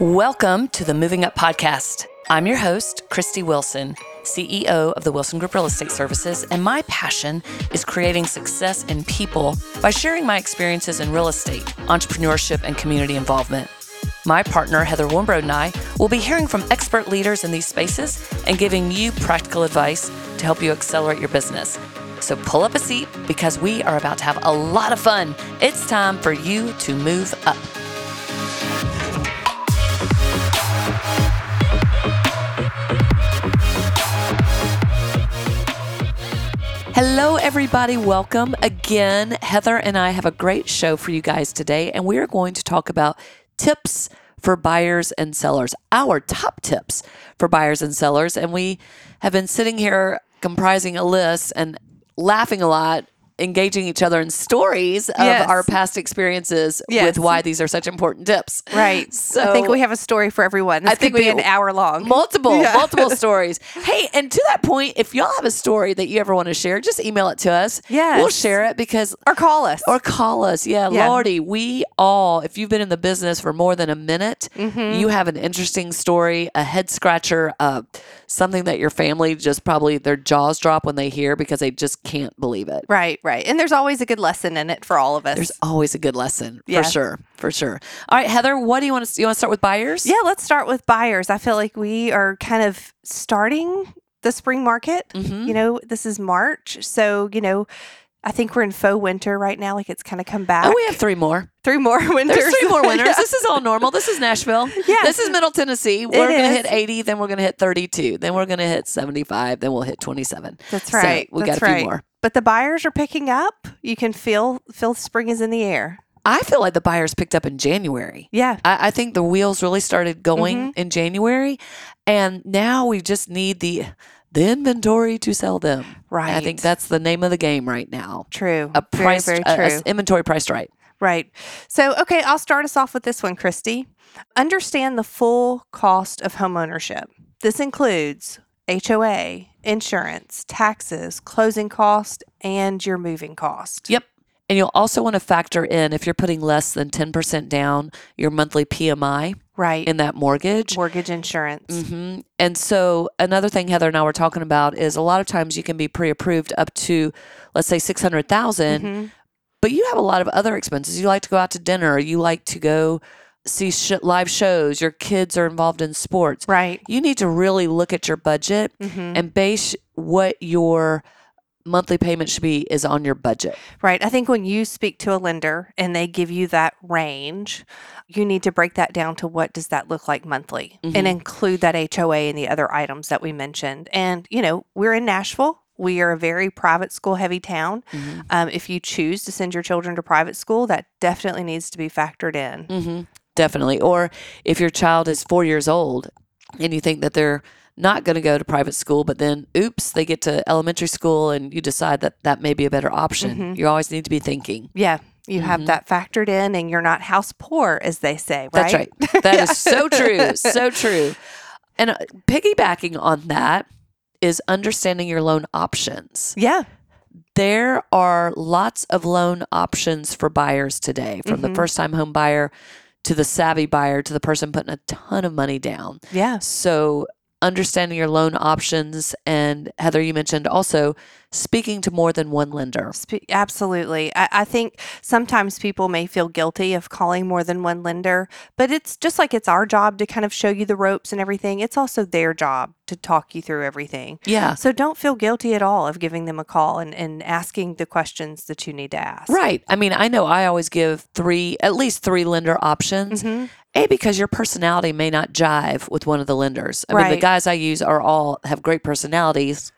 Welcome to the Moving Up Podcast. I'm your host, Christie Wilson, CEO of the Wilson Group Real Estate Services, and my passion is creating success in people by sharing my experiences in real estate, entrepreneurship, and community involvement. My partner, Heather Warnbrod, and I will be hearing from expert leaders in these spaces and giving you practical advice to help you accelerate your business. So pull up a seat because we are about to have a lot of fun. It's time for you to move up. Hello, everybody. Welcome again. Heather and I have a great show for you guys today, and we are going to talk about tips for buyers and sellers, our top tips for buyers and sellers. And we have been sitting here comprising a list and laughing a lot engaging each other in stories of Yes. our past experiences Yes. with why these are such important tips. Right. So I think we have a story for everyone. This I think could be we- an hour long. multiple, Yeah. multiple stories. Hey, and to that point, if y'all have a story that you ever want to share, just email it to us. Yeah. We'll share it because or call us. or call us. Yeah, Yeah. Lordy, we all, if you've been in the business for more than a minute, Mm-hmm. you have an interesting story, a head scratcher, uh, something that your family just probably their jaws drop when they hear because they just can't believe it. right, right. And there's always a good lesson in it for all of us. There's always a good lesson Yeah. for sure, for sure. All right, Heather, what do you want to? You want to start with buyers? yeah, let's start with buyers. I feel like we are kind of starting the spring market. Mhm. You know, this is March. So, you know, I think we're in faux winter right now. Like it's kind of come back. Oh, we have three more. three more winters. There's three more winters. Yeah. This is all normal. This is Nashville. Yeah. This is Middle Tennessee. We're going to hit 80, then we're going to hit 32, then we're going to hit 75, then we'll hit 27. That's So right. we That's got a few right. more. But the buyers are picking up. You can feel feel spring is in the air. I feel like the buyers picked up in January. Yeah. I, I think the wheels really started going Mm-hmm. in January, and now we just need the the inventory to sell them. Right. I think that's the name of the game right now. True. A price, very, a- very a true. s- inventory priced right. Right. So, okay, I'll start us off with this one, Christie. Understand the full cost of home ownership. This includes HOA, insurance, taxes, closing cost, and your moving cost. Yep. And you'll also want to factor in if you're putting less than 10% down your monthly PMI Right. in that mortgage. Mortgage insurance. hmm And so another thing Heather and I were talking about is a lot of times you can be pre-approved up to, let's say, 600,000, Mhm. but you have a lot of other expenses. You like to go out to dinner, you like to go see sh- live shows, your kids are involved in sports. Right. You need to really look at your budget hmm and base what your monthly payment should be is on your budget. Right. I think when you speak to a lender and they give you that range, you need to break that down to what does that look like monthly Mhm. and include that HOA and the other items that we mentioned. And, you know, we're in Nashville. We are a very private school heavy town. Mhm. Um, if you choose to send your children to private school, that definitely needs to be factored in. hmm Definitely. Or if your child is four years old and you think that they're not going to go to private school, but then oops, they get to elementary school and you decide that that may be a better option. Mhm. You always need to be thinking. Yeah. You Mhm. have that factored in and you're not house poor, as they say, right? That's right. That is so true. So true. And uh, piggybacking on that is understanding your loan options. Yeah. There are lots of loan options for buyers today, from the Mhm. first time home buyer to the savvy buyer to the person putting a ton of money down. Yeah. So, understanding your loan options. And Heather, you mentioned also speaking to more than one lender. Spe- Absolutely. I, I think sometimes people may feel guilty of calling more than one lender, but it's just like it's our job to kind of show you the ropes and everything. It's also their job to talk you through everything. Yeah. So don't feel guilty at all of giving them a call and, and asking the questions that you need to ask. Right. I mean, I know I always give three, at least three lender options. Mhm. A, because your personality may not jive with one of the lenders. I mean, the guys I use are all have great personalities,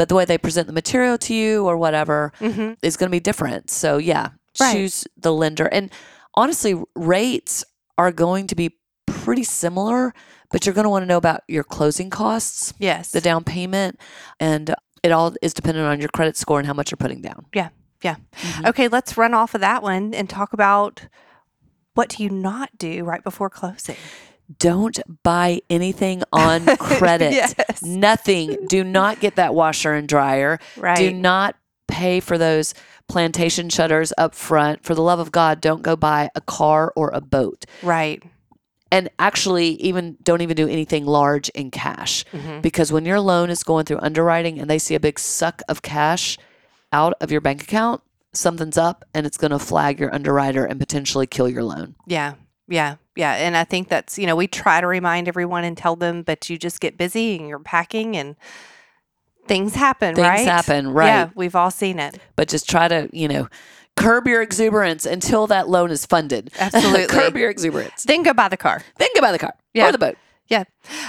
but the way they present the material to you or whatever Mhm. is going to be different. So, yeah, Right. choose the lender. And honestly, rates are going to be pretty similar, but you're going to want to know about your closing costs, Yes. the down payment, and it all is dependent on your credit score and how much you're putting down. Yeah. Yeah. Mhm. Okay, let's run off of that one and talk about what do you not do right before closing? Don't buy anything on credit. Yes. Nothing. Do not get that washer and dryer. Right. Do not pay for those plantation shutters up front. For the love of God, don't go buy a car or a boat. right. and actually even don't even do anything large in cash Mhm. because when your loan is going through underwriting and they see a big suck of cash out of your bank account, something's up and it's going to flag your underwriter and potentially kill your loan. Yeah. Yeah. Yeah. And I think that's, you know, we try to remind everyone and tell them, but you just get busy and you're packing and things happen, Things right? happen, right? Yeah. We've all seen it. But just try to, you know, curb your exuberance until that loan is funded. Absolutely. curb your exuberance. Then go buy the car. Then go buy the car Yeah. or the boat. Yeah.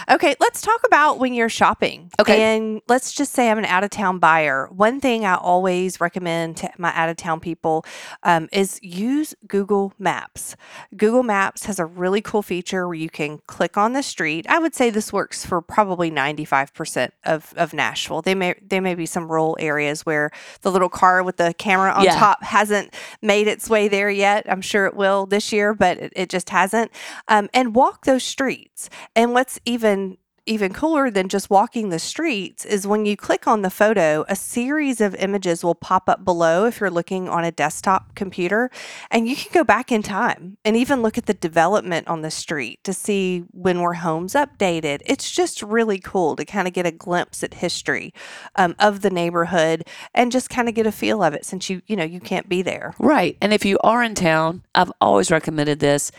Okay, let's talk about when you're shopping. Okay. And let's just say I'm an out of town buyer. One thing I always recommend to my out of town people um, is use Google Maps. Google Maps has a really cool feature where you can click on the street. I would say this works for probably 95% of, of Nashville. They may there may be some rural areas where the little car with the camera on Yeah. top hasn't made its way there yet. I'm sure it will this year, but it, it just hasn't. Um, and walk those streets. And what's even even cooler than just walking the streets is when you click on the photo, a series of images will pop up below if you're looking on a desktop computer. And you can go back in time and even look at the development on the street to see when were homes updated. It's just really cool to kind of get a glimpse at history um, of the neighborhood and just kind of get a feel of it since you, you know, you can't be there. Right. And if you are in town, I've always recommended this.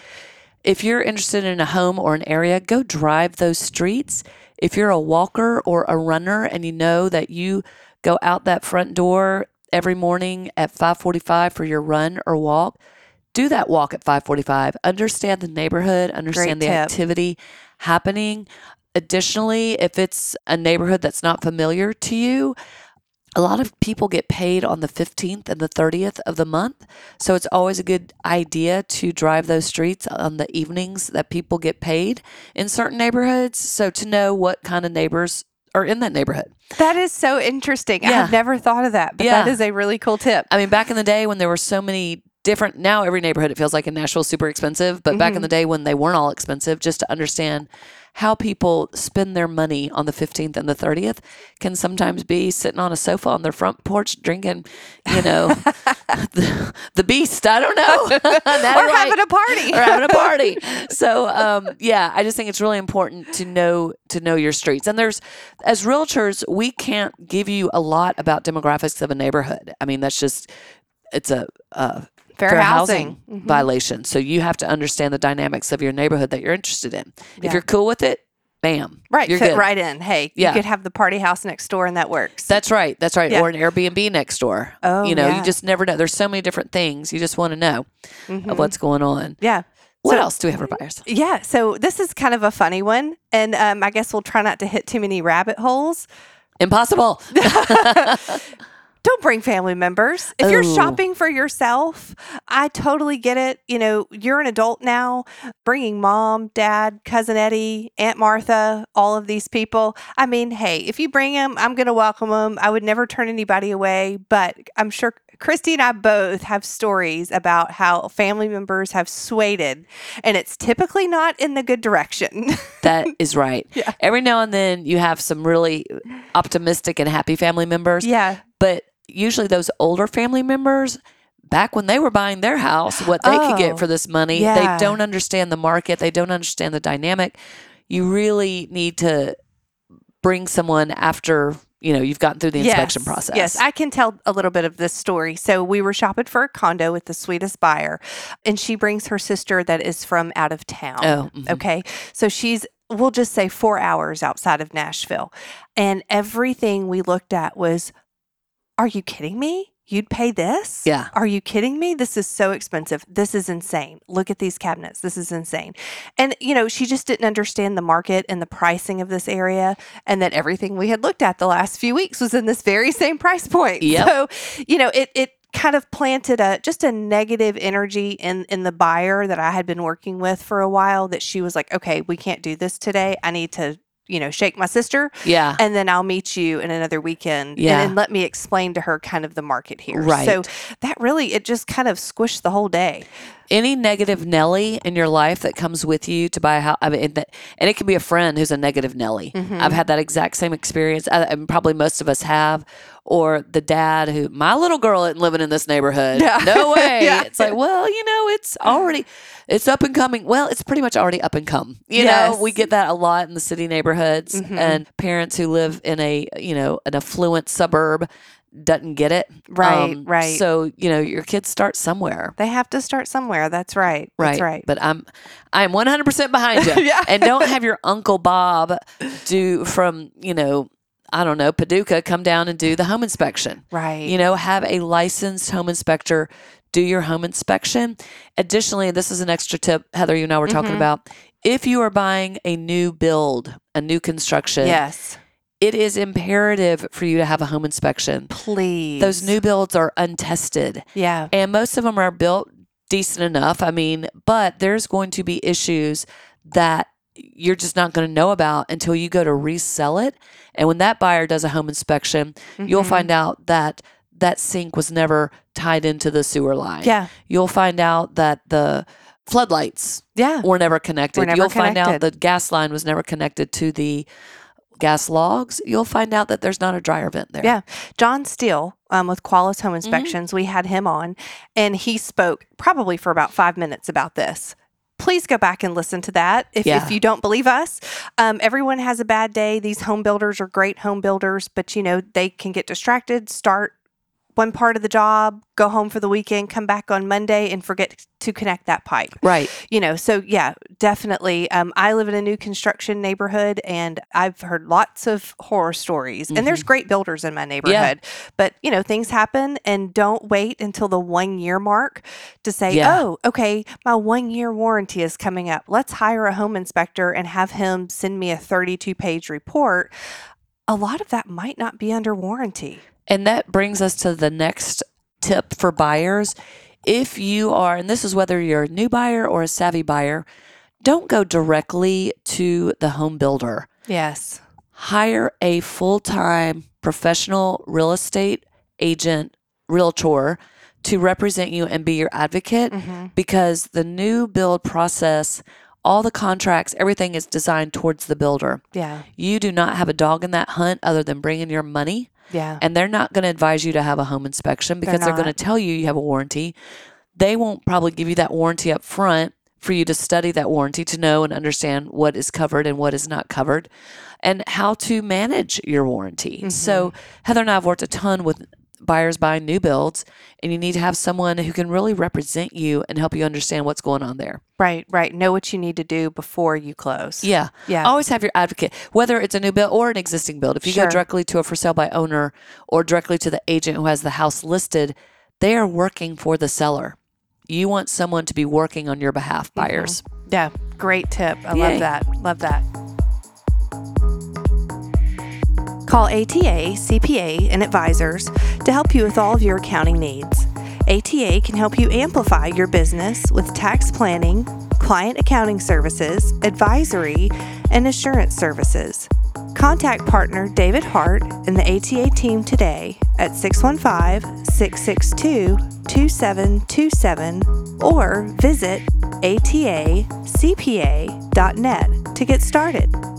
If you're interested in a home or an area, go drive those streets. If you're a walker or a runner and you know that you go out that front door every morning at 5:45 for your run or walk, do that walk at 5:45. Understand the neighborhood, understand the activity happening. Additionally, if it's a neighborhood that's not familiar to you, a lot of people get paid on the 15th and the 30th of the month. So it's always a good idea to drive those streets on the evenings that people get paid in certain neighborhoods. So to know what kind of neighbors are in that neighborhood. That is so interesting. I Yeah. have never thought of that, but Yeah. that is a really cool tip. I mean, back in the day when there were so many different, now every neighborhood it feels like in Nashville super expensive. But back in mm-hmm. the day when they weren't all expensive, just to understand how people spend their money on the 15th and the 30th can sometimes be sitting on a sofa on their front porch drinking, you know, the, the beast. I don't know. or having a party. or having a party. So um, yeah, I just think it's really important to know to know your streets. And there's as realtors, we can't give you a lot about demographics of a neighborhood. I mean, that's just it's a, a Fair, housing. Mhm. violation. So you have to understand the dynamics of your neighborhood that you're interested in. Yeah. If you're cool with it, bam, Right, you're fit good. right in. Hey, Yeah. you could have the party house next door and that works. That's right. That's right. Yeah. Or an Airbnb next door. Oh, you know, yeah. you just never know. There's so many different things. You just want to know Mhm. of what's going on. yeah. What So- else do we have for buyers? Yeah, so this is kind of a funny one, and um, I guess we'll try not to hit too many rabbit holes. Impossible. Don't bring family members. If you're Oh. shopping for yourself, I totally get it. You know, you're an adult now. Bringing mom, dad, cousin Eddie, Aunt Martha, all of these people. I mean, hey, if you bring them, I'm going to welcome them. I would never turn anybody away, but I'm sure Christie and I both have stories about how family members have swayed, and it's typically not in the good direction. That is right. Yeah. Every now and then you have some really optimistic and happy family members, yeah. but usually those older family members back when they were buying their house, what they could Oh, get for this money, yeah. they don't understand the market, they don't understand the dynamic. You really need to bring someone after, you know, you've gotten through the inspection Yes, process. Yes, I can tell a little bit of this story. So we were shopping for a condo with the sweetest buyer, and she brings her sister that is from out of town. Oh, mhm. Okay. So she's, we'll just say four hours outside of Nashville. And everything we looked at was, are you kidding me? You'd pay this? Yeah. Are you kidding me? This is so expensive. This is insane. Look at these cabinets. This is insane. And, you know, she just didn't understand the market and the pricing of this area, and that everything we had looked at the last few weeks was in this very same price point. Yep. So, you know, it, it, kind of planted a just a negative energy in in the buyer that I had been working with for a while that she was like okay we can't do this today I need to you know shake my sister Yeah. and then I'll meet you in another weekend and- Yeah. and, let me explain to her kind of the market here. Right. So that really it just kind of squished the whole day. Any negative Nelly in your life that comes with you to buy a house, I mean, and, that, and it can be a friend who's a negative Nelly. Mm-hmm. I've had that exact same experience, uh, and probably most of us have. Or the dad who, my little girl isn't living in this neighborhood. Yeah. No way. Yeah. It's like, well, you know, it's already, it's up and coming. Well, it's pretty much already up and come. You Yes. Mm-hmm. know, we get that a lot in the city neighborhoods, and parents who live in a, you know, an affluent suburb doesn't get it. Um, Right, right. So, you know, your kids start somewhere. They have to start somewhere. That's right. Right. That's right. But I'm I'm 100% behind you. Yeah. And don't have your uncle Bob do from, you know, I don't know, Paducah come down and do the home inspection. Right. You know, have a licensed home inspector do your home inspection. Additionally, this is an extra tip Heather you and I were talking Mhm. about. If you are buying a new build, a new construction, yes. It is imperative for you to have a home inspection. Please. Those new builds are untested Yeah. and most of them are built decent enough. I mean, but there's going to be issues that you're just not going to know about until you go to resell it. And when that buyer does a home inspection, you'll Mhm. find out that that sink was never tied into the sewer line. Yeah. You'll find out that the floodlights Yeah. were never connected. Were never You'll find out the gas line was never connected to the gas logs. You'll find out that there's not a dryer vent there. Yeah. John Steele um, with Qualis Mm-hmm. Home Inspections, we had him on, and he spoke probably for about five minutes about this. Please go back and listen to that if, Yeah. if you don't believe us. Um, everyone has a bad day. These home builders are great home builders, but you know, they can get distracted, start one part of the job, go home for the weekend, come back on Monday and forget to connect that pipe Right. you know so yeah definitely um, i live in a new construction neighborhood and i've heard lots of horror stories and Mm-hmm. there's great builders in my neighborhood but you know things happen and don't wait until the one year mark to say Yeah. oh okay my one year warranty is coming up let's hire a home inspector and have him send me a 32 page report a lot of that might not be under warranty And that brings us to the next tip for buyers. If you are, and this is whether you're a new buyer or a savvy buyer, don't go directly to the home builder. yes Hire a full time professional real estate agent, realtor to represent you and be your advocate hmm because the new build process, all the contracts, everything is designed towards the builder. yeah You do not have a dog in that hunt other than bringing your money yeah and they're not going to advise you to have a home inspection because they're, going to tell you you have a warranty. They won't probably give you that warranty up front for you to study that warranty to know and understand what is covered and what is not covered and how to manage your warranty. So, mm-hmm. Heather and I have worked a ton with buyers buying new builds, and you need to have someone who can really represent you and help you understand what's going on there. right right know what you need to do before you close Yeah. Yeah. Always have your advocate, whether it's a new build or an existing build. If you Sure. go directly to a for sale by owner or directly to the agent who has the house listed, they are working for the seller. You want someone to be working on your behalf, mm-hmm. buyers. Yeah, great tip. I Yay. love that. Love that. Call ATA, CPA, and advisors to help you with all of your accounting needs. ATA can help you amplify your business with tax planning, client accounting services, advisory, and assurance services. Contact partner David Hart and the ATA team today at 615 662 2727 or visit atacpa.net to get started.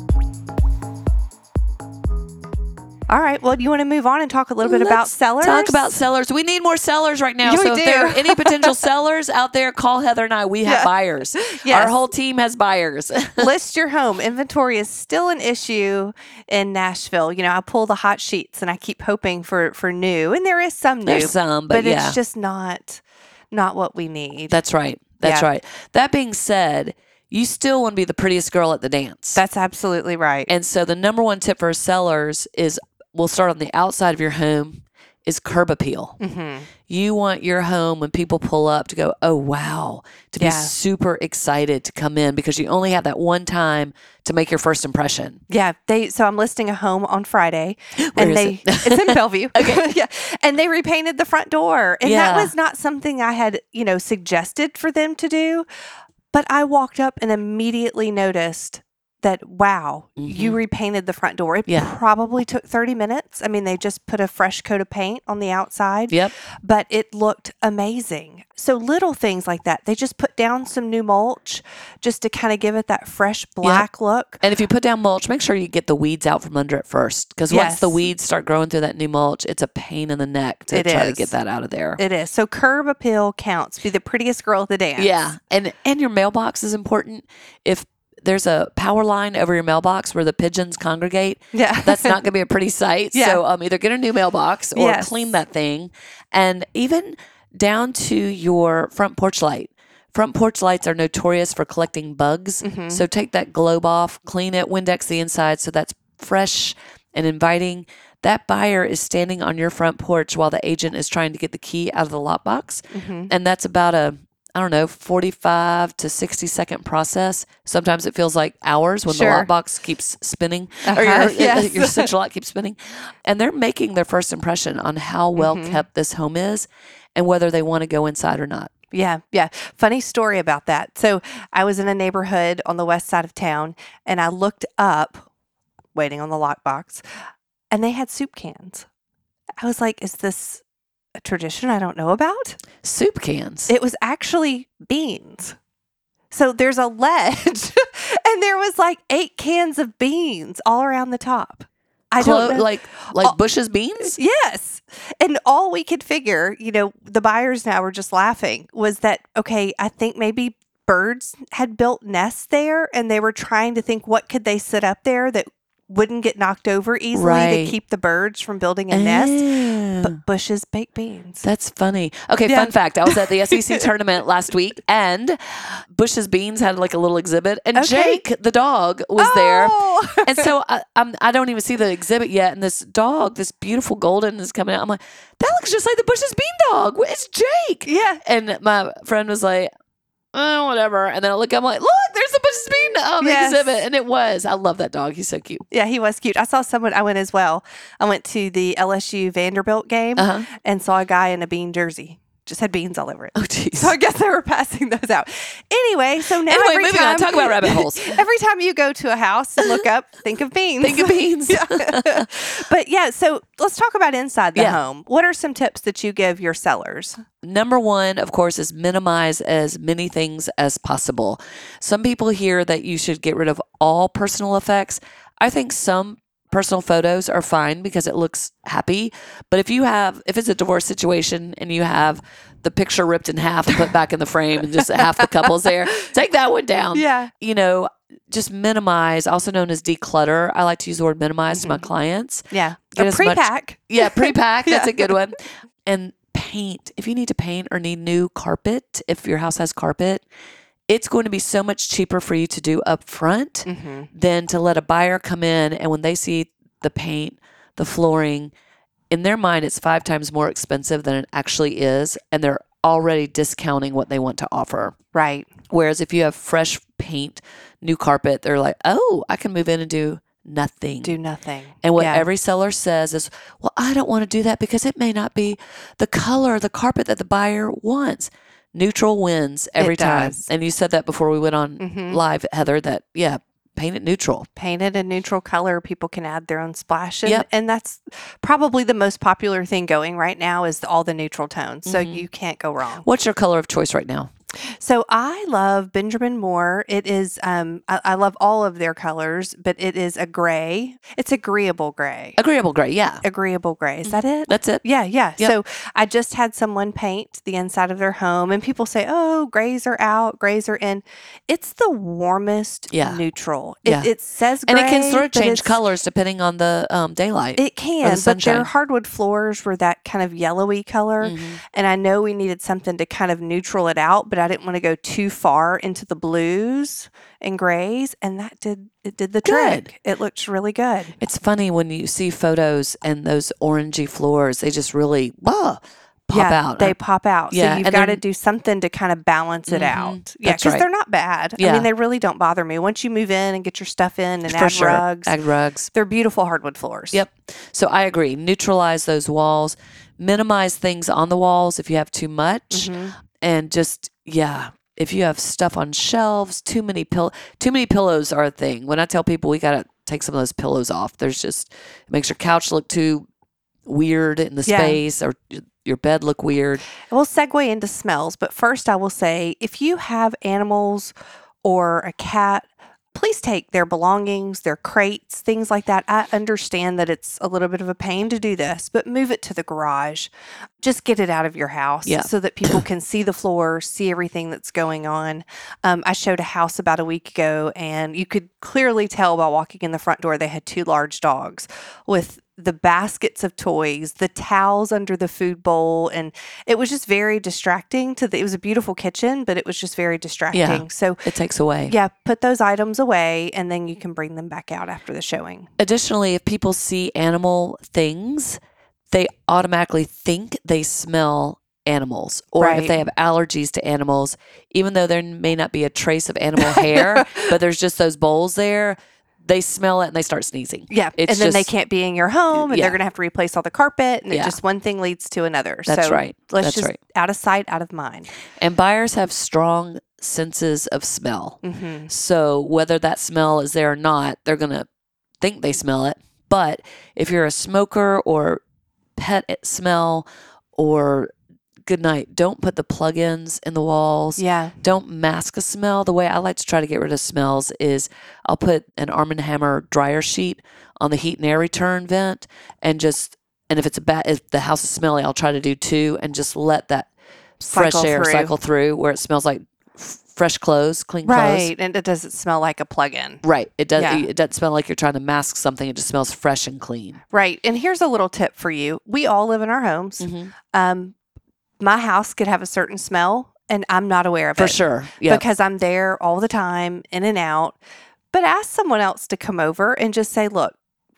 All right, well, you want to move on and talk a little bit about Let's sellers? Talk about sellers. We need more sellers right now. Yeah, so if there are any potential sellers out there, call Heather and I. We have Yeah. buyers. Yes. Our whole team has buyers. list your home. Inventory is still an issue in Nashville. You know, I pull the hot sheets and I keep hoping for for new, and there is some new, There's some, but, yeah. it's just not not what we need. That's right. That's Yeah. right. That being said, you still want to be the prettiest girl at the dance. That's absolutely right. And so the number one tip for sellers is we'll start on the outside of your home is curb appeal. hmm You want your home when people pull up to go, "Oh wow," to be Yeah. super excited to come in because you only have that one time to make your first impression. Yeah, they. So I'm listing a home on Friday, Where and is they it? it's in Bellevue. Okay. yeah, and they repainted the front door, and that was not something I had you know suggested for them to do, but I walked up and immediately noticed that wow, you repainted the front door. It Mm-hmm. Yeah. probably took 30 minutes. I mean, they just put a fresh coat of paint on the outside, Yep. but it looked amazing. So little things like that. They just put down some new mulch just to kind of give it that fresh black look. And if you put down mulch, make sure you get the weeds out from under it first. Because once the weeds start growing through that new mulch, it's a pain in the neck to It try to get that out of there. It is. So curb appeal counts. Be the prettiest girl at the dance. Yeah, and and your mailbox is important. If there's a power line over your mailbox where the pigeons congregate, Yeah. that's not going to be a pretty sight. Yeah. So um, either get a new mailbox or Yes. clean that thing, and even down to your front porch light. Front porch lights are notorious for collecting bugs. Mm-hmm. So take that globe off, clean it, Windex the inside so that's fresh and inviting. That buyer is standing on your front porch while the agent is trying to get the key out of the lockbox. Mm-hmm. And that's about a, I don't know, 45 to 60 second process. Sometimes it feels like hours when Sure. the lockbox keeps spinning Uh-huh, your, yes. your central lock keeps spinning. And they're making their first impression on how well Mm-hmm. kept this home is and whether they want to go inside or not. Yeah, yeah. Funny story about that. So I was in a neighborhood on the west side of town and I looked up, waiting on the lockbox, and they had soup cans. I was like, is this tradition I don't know about? Soup cans. It was actually beans. So there's a ledge and there was like eight cans of beans all around the top. I Clo- don't know. like like Oh. Bush's beans. Yes. And all we could figure, you know, the buyers now were just laughing was that, okay, I think maybe birds had built nests there and they were trying to think what could they sit up there that wouldn't get knocked over easily Right. to keep the birds from building a nest. Ah, But Bush's baked beans. That's funny. Okay, Yeah. fun fact. I was at the SEC tournament last week and Bush's Beans had like a little exhibit and Okay. Jake, the dog, was there. Oh! And so I, I'm, I don't even see the exhibit yet. And this dog, this beautiful golden, is coming out. I'm like, that looks just like the Bush's Bean dog. It's Jake. yeah. And my friend was like, oh, whatever. And then I look, I'm like, look, there's the Bush's Bean um, Yes. exhibit. And it was. I love that dog. He's so cute. Yeah, he was cute. I saw someone, I went as well. I went to the LSU Vanderbilt game Uh-huh. and saw a guy in a bean jersey. Just had beans all over it. Oh, jeez. So I guess they were passing those out. Anyway, so now Anyway, every moving time, on. Talk about rabbit holes. Every time you go to a house and look up, think of beans. Think of beans. Yeah. but yeah, so let's talk about inside the Yeah. home. What are some tips that you give your sellers? Number one, of course, is minimize as many things as possible. Some people hear that you should get rid of all personal effects. I think some personal photos are fine because it looks happy. But if you have, if it's a divorce situation and you have the picture ripped in half and put back in the frame and just half the couple's there, take that one down. Yeah. You know, just minimize, also known as declutter. I like to use the word minimize to my mm-hmm. clients. Yeah. Get a pre-pack. Yeah, pre-pack. That's Yeah. a good one. And paint. If you need to paint or need new carpet, if your house has carpet, it's going to be so much cheaper for you to do up front Mm-hmm. than to let a buyer come in and when they see the paint, the flooring, in their mind it's five times more expensive than it actually is, and they're already discounting what they want to offer. Right. Whereas if you have fresh paint, new carpet, they're like, oh, I can move in and do nothing. Do nothing. And what Yeah. every seller says is, well, I don't want to do that because it may not be the color of the carpet that the buyer wants. Neutral wins every It time. does. And you said that before we went on Mhm. live, Heather, that, yeah, paint it neutral. painted a neutral color people can add their own splash and, Yep. and that's probably the most popular thing going right now is all the neutral tones so Mhm. you can't go wrong What's your color of choice right now? So i love benjamin moore it is um I, I love all of their colors but it is a gray it's agreeable gray Agreeable gray. Yeah. agreeable gray is that it That's it. yeah, yeah. Yep. So I just had someone paint the inside of their home, and people say, "Oh, grays are out, grays are in." It's the warmest Yeah. neutral. It, Yeah. it says And it can sort of change colors depending on the um, daylight. It can, but sunshine. their hardwood floors were that kind of yellowy color, Mhm. and I know we needed something to kind of neutral it out, but I didn't want to go too far into the blues and grays, and that did it did the Good. trick. It looks really good. It's funny when you see photos and those orangey floors, they just really wah, pop yeah, out. They pop out. Yeah, so you've got to do something to kind of balance it Mhm, out. Yeah, because right. they're not bad. Yeah. I mean, they really don't bother me. Once you move in and get your stuff in and For add sure. rugs, Add rugs. they're beautiful hardwood floors. Yep. So I agree. Neutralize those walls, minimize things on the walls if you have too much, Mhm. and just, yeah, if you have stuff on shelves, too many pill too many pillows are a thing. When I tell people we gotta take some of those pillows off, there's just it makes your couch look too weird in the Yeah. space or your bed look weird. We'll segue into smells, but first I will say if you have animals or a cat, please take their belongings, their crates, things like that. I understand that it's a little bit of a pain to do this, but move it to the garage. Just get it out of your house Yeah. so that people can see the floor, see everything that's going on. Um, I showed a house about a week ago, and you could clearly tell by walking in the front door they had two large dogs with the baskets of toys, the towels under the food bowl, and it was just very distracting. To the, it was a beautiful kitchen, but it was just very distracting. Yeah, So It takes away. yeah, put those items away, and then you can bring them back out after the showing. Additionally, if people see animal things, they automatically think they smell animals. Or if they have allergies to animals, even though there may not be a trace of animal hair, but there's just those bowls there, they smell it and they start sneezing. Yeah, It's and then they can't be in your home, and Yeah. they're going to have to replace all the carpet, and Yeah. it just one thing leads to another. That's so right. Let's That's just right. out of sight, out of mind. And buyers have strong senses of smell. hmm So whether that smell is there or not, they're going to think they smell it. But if you're a smoker or pet smell or good night, don't put the plug-ins in the walls. Yeah, Don't mask a smell. The way I like to try to get rid of smells is I'll put an Arm and Hammer dryer sheet on the heat and air return vent and just and if it's a bad if the house is smelly, I'll try to do two and just let that fresh Cycle air through. cycle through where it smells like fresh clothes, clean clothes. right. And it doesn't smell like a plug-in. Right. It does. Yeah. It doesn't smell like you're trying to mask something. It just smells fresh and clean. Right. And here's a little tip for you. We all live in our homes. Um, my house could have a certain smell, and I'm not aware of For it For sure. Yeah. because I'm there all the time, in and out. But ask someone else to come over and just say, "Look,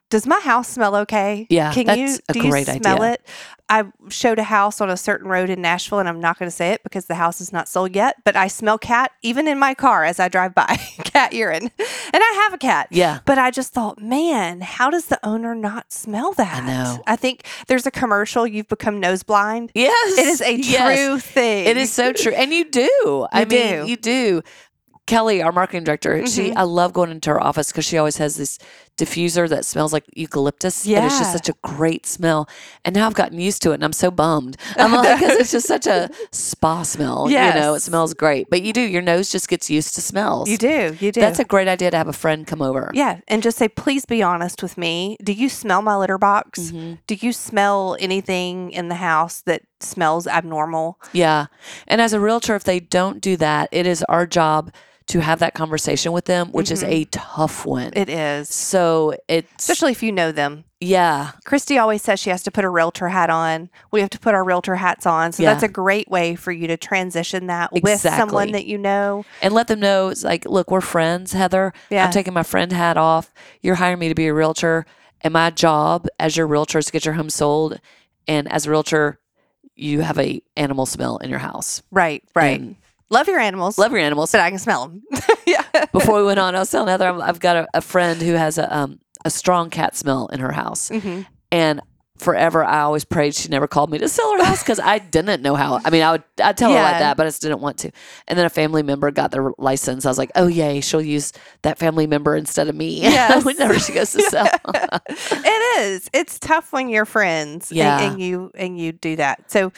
does my house smell okay? Yeah, can you a do great you smell idea. it?" I showed a house on a certain road in Nashville, and I'm not going to say it because the house is not sold yet. But I smell cat even in my car as I drive by, cat urine, and I have a cat. yeah. But I just thought, man, how does the owner not smell that? I know. I think there's a commercial, you've become nose blind. Yes. It is a Yes. true thing. It is so true. And you do. I You mean, do. you do. Kelly, our marketing director, she Mhm. I love going into her office because she always has this diffuser that smells like eucalyptus. And it's just such a great smell. And now I've gotten used to it and I'm so bummed. I'm like, because it's just such a spa smell. Yeah. You know, it smells great. But you do, your nose just gets used to smells. You do. You do. That's a great idea to have a friend come over. yeah. And just say, please be honest with me. Do you smell my litter box? Mhm. Do you smell anything in the house that smells abnormal? Yeah. And as a realtor, if they don't do that, it is our job to have that conversation with them, which is Mhm. a tough one. It is. so it's, Especially if you know them. yeah. Christie always says she has to put a realtor hat on. We have to put our realtor hats on. So that's a great way for you to transition that with someone that you know. And let them know it's like, look, we're friends, Heather. Yeah. I'm taking my friend hat off. You're hiring me to be a realtor. And my job as your realtor is to get your home sold. And as a realtor, you have a animal smell in your house. Right, right. And Love your animals. love your animals. but I can smell them. yeah. Before we went on, I was telling Heather, I'm- I've got a, a friend who has a, um, a strong cat smell in her house. hmm And forever, I always prayed she never called me to sell her house because I didn't know how. I mean, I would I'd tell her like that, but I just didn't want to. And then a family member got their license. I was like, oh yay, she'll use that family member instead of me. Yes. whenever she goes to sell. it is. It's tough when you're friends and- Yeah. and, you and you do that. So,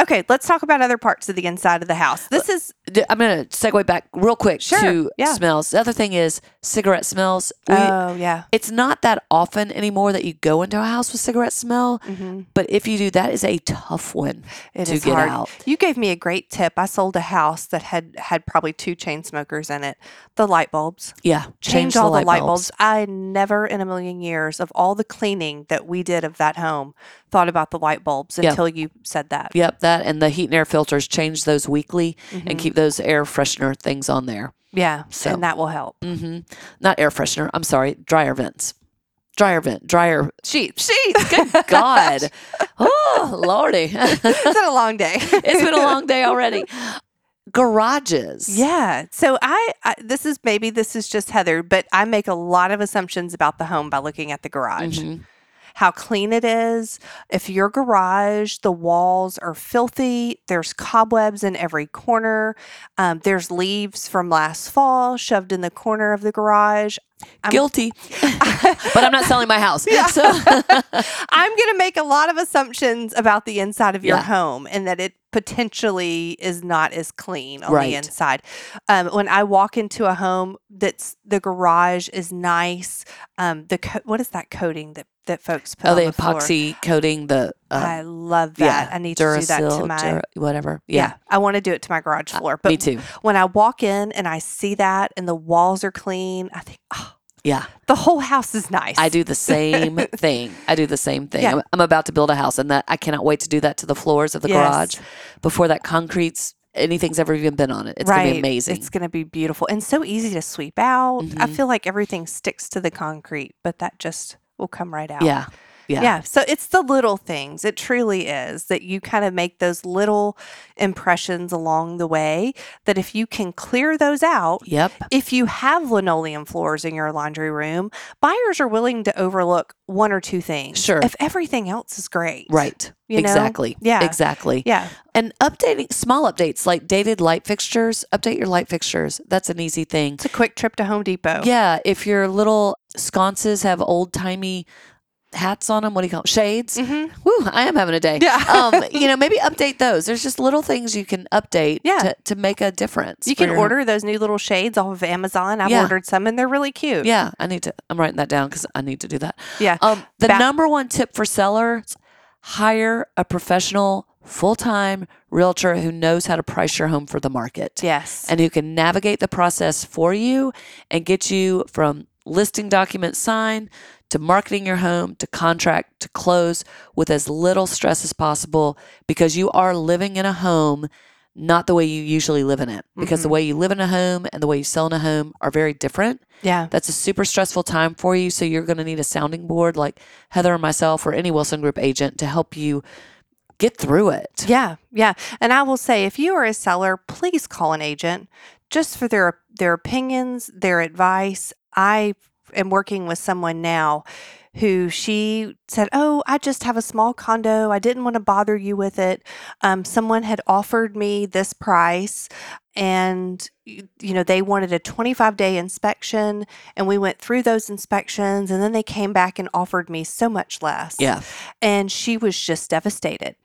okay, let's talk about other parts of the inside of the house. This is uh, I'm gonna segue back real quick Sure, to yeah. smells. The other thing is cigarette smells. We, oh yeah. it's not that often anymore that you go into a house with cigarette smell, hmm but if you do, that is a tough one It to is get hard. out. You gave me a great tip. I sold a house that had had probably two chain smokers in it. The light bulbs. Yeah, Change, all the light bulbs. I never in a million years of all the cleaning that we did of that home thought about the light bulbs Yeah. until you said that. Yep, that and the heat and air filters change those weekly and Mhm. keep those air freshener things on there. Yeah, So- and that will help. hmm Not air freshener. I'm sorry, dryer vents. Dryer vent, dryer Sheets. sheets. Good God, oh lordy, it's been a long day. it's been a long day already. Garages. Yeah. So I, I this is maybe this is just Heather, but I make a lot of assumptions about the home by looking at the garage. Mhm. How clean it is. If your garage, the walls are filthy, there's cobwebs in every corner, um, there's leaves from last fall shoved in the corner of the garage. I'm- Guilty. but I'm not selling my house. So I'm going to make a lot of assumptions about the inside of your Yeah. home and that it potentially is not as clean on Right. the inside. Um, when I walk into a home that's the garage is nice, um, the co- what is that coating that that folks put oh, the the floor? epoxy coating the uh, I love that. Yeah, I need to do that to my Dura- whatever. yeah. Yeah, I want to do it to my garage floor. me too. when I walk in and I see that and the walls are clean, I think, oh, Yeah, the whole house is nice. I do the same thing. I do the same thing. Yeah. I'm, I'm about to build a house, and that I cannot wait to do that to the floors of the Yes. garage before that concrete's anything's ever even been on it. It's gonna be amazing. It's going to be beautiful and so easy to sweep out. I Mhm. feel like everything sticks to the concrete, but that just will come right out. yeah, yeah, Yeah. So it's the little things. It truly is that you kind of make those little impressions along the way that if you can clear those out, Yep. if you have linoleum floors in your laundry room, buyers are willing to overlook one or two things. Sure. If everything else is great. Right. You know? exactly. Yeah. Exactly. Yeah. And updating small updates like dated light fixtures, update your light fixtures. That's an easy thing. It's a quick trip to Home Depot. Yeah. If your little sconces have old timey hats on them, what do you call them? Shades. Mm-hmm. Woo, I am having a day. Yeah. um, you know, maybe update those. There's just little things you can update Yeah. to, to make a difference. You can your- order those new little shades off of Amazon. I've Yeah. ordered some and they're really cute. Yeah, I need to. I'm writing that down because I need to do that. Yeah. Um, the number one tip for sellers: hire a professional, full time realtor who knows how to price your home for the market Yes. and who can navigate the process for you and get you from listing document signed to marketing your home to contract to close with as little stress as possible because you are living in a home not the way you usually live in it because the Mhm. way you live in a home and the way you sell in a home are very different yeah. that's a super stressful time for you. So you're going to need a sounding board like Heather or myself or any Wilson Group agent to help you get through it. Yeah. Yeah. And I will say if you are a seller, please call an agent just for their their opinions, their advice. I am working with someone now who she said, Oh, I just have a small condo. I didn't want to bother you with it. Um, someone had offered me this price and you know they wanted a 25 day inspection and we went through those inspections and then they came back and offered me so much less Yeah. and she was just devastated.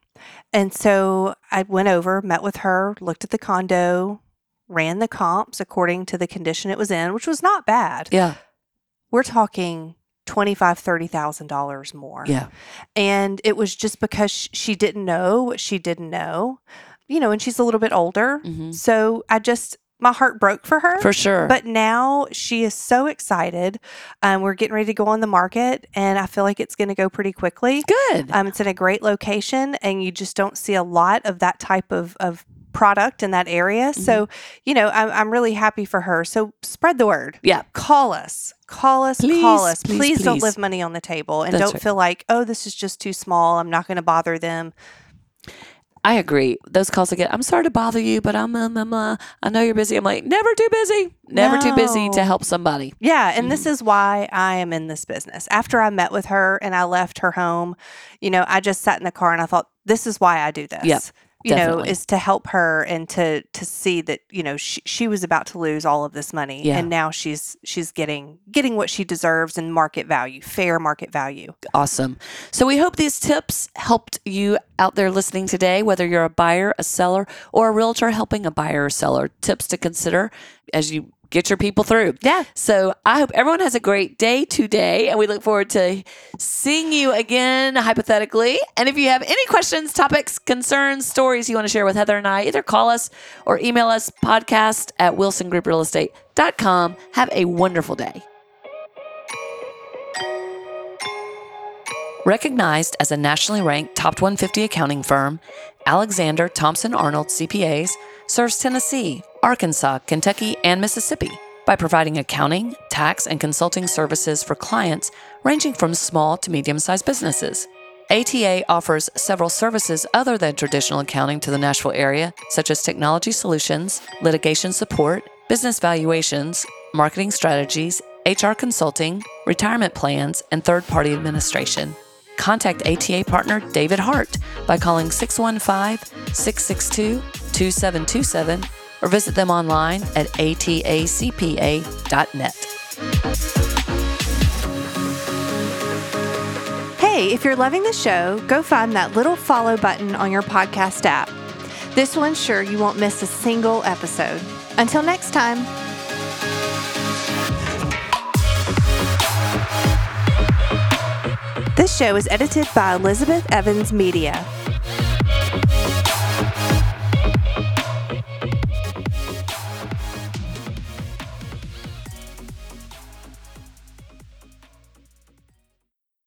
And so I went over, met with her, looked at the condo, ran the comps according to the condition it was in, which was not bad. Yeah. We're talking twenty-five, thirty thousand dollars more. Yeah. And it was just because she didn't know what she didn't know, you know, and she's a little bit older. hmm So I just my heart broke for her. For sure. But now she is so excited. Um, we're getting ready to go on the market, and I feel like it's going to go pretty quickly. good. Um, it's in a great location, and you just don't see a lot of that type of, of product in that area. Mm-hmm. So, you know, I'm, I'm really happy for her. So, spread the word. yeah. Call us. Call us. Please, call us. please, Please, don't leave money on the table and That's don't right. feel like, oh, this is just too small. I'm not going to bother them. I agree. Those calls I get, I'm sorry to bother you, but I'm, um, um, uh, I know you're busy. I'm like, never too busy. Never too busy to help somebody. Yeah, and Mm-hmm. this is why I am in this business. After I met with her and I left her home, you know, I just sat in the car and I thought, this is why I do this. Yep, you know, is to help her and to to see that you know she, she was about to lose all of this money, Yeah. and now she's she's getting getting what she deserves in market value, fair market value. Awesome. So we hope these tips helped you out there listening today, whether you're a buyer, a seller, or a realtor helping a buyer or seller. Tips to consider as you get your people through. Yeah. So I hope everyone has a great day today, and we look forward to seeing you again, hypothetically. And if you have any questions, topics, concerns, stories you want to share with Heather and I, either call us or email us podcast at wilsongrouprealestate.com. Have a wonderful day. Recognized as a nationally ranked top 150 accounting firm, Alexander Thompson Arnold CPAs serves Tennessee, Arkansas, Kentucky, and Mississippi by providing accounting, tax, and consulting services for clients ranging from small to medium sized businesses. ATA offers several services other than traditional accounting to the Nashville area, such as technology solutions, litigation support, business valuations, marketing strategies, HR consulting, retirement plans, and third party administration. contact ATA partner David Hart by calling 615 662 2727 or visit them online at atacpa.net. Hey, if you're loving the show, go find that little follow button on your podcast app. This will ensure you won't miss a single episode. Until next time. This show is edited by Elizabeth Evans Media.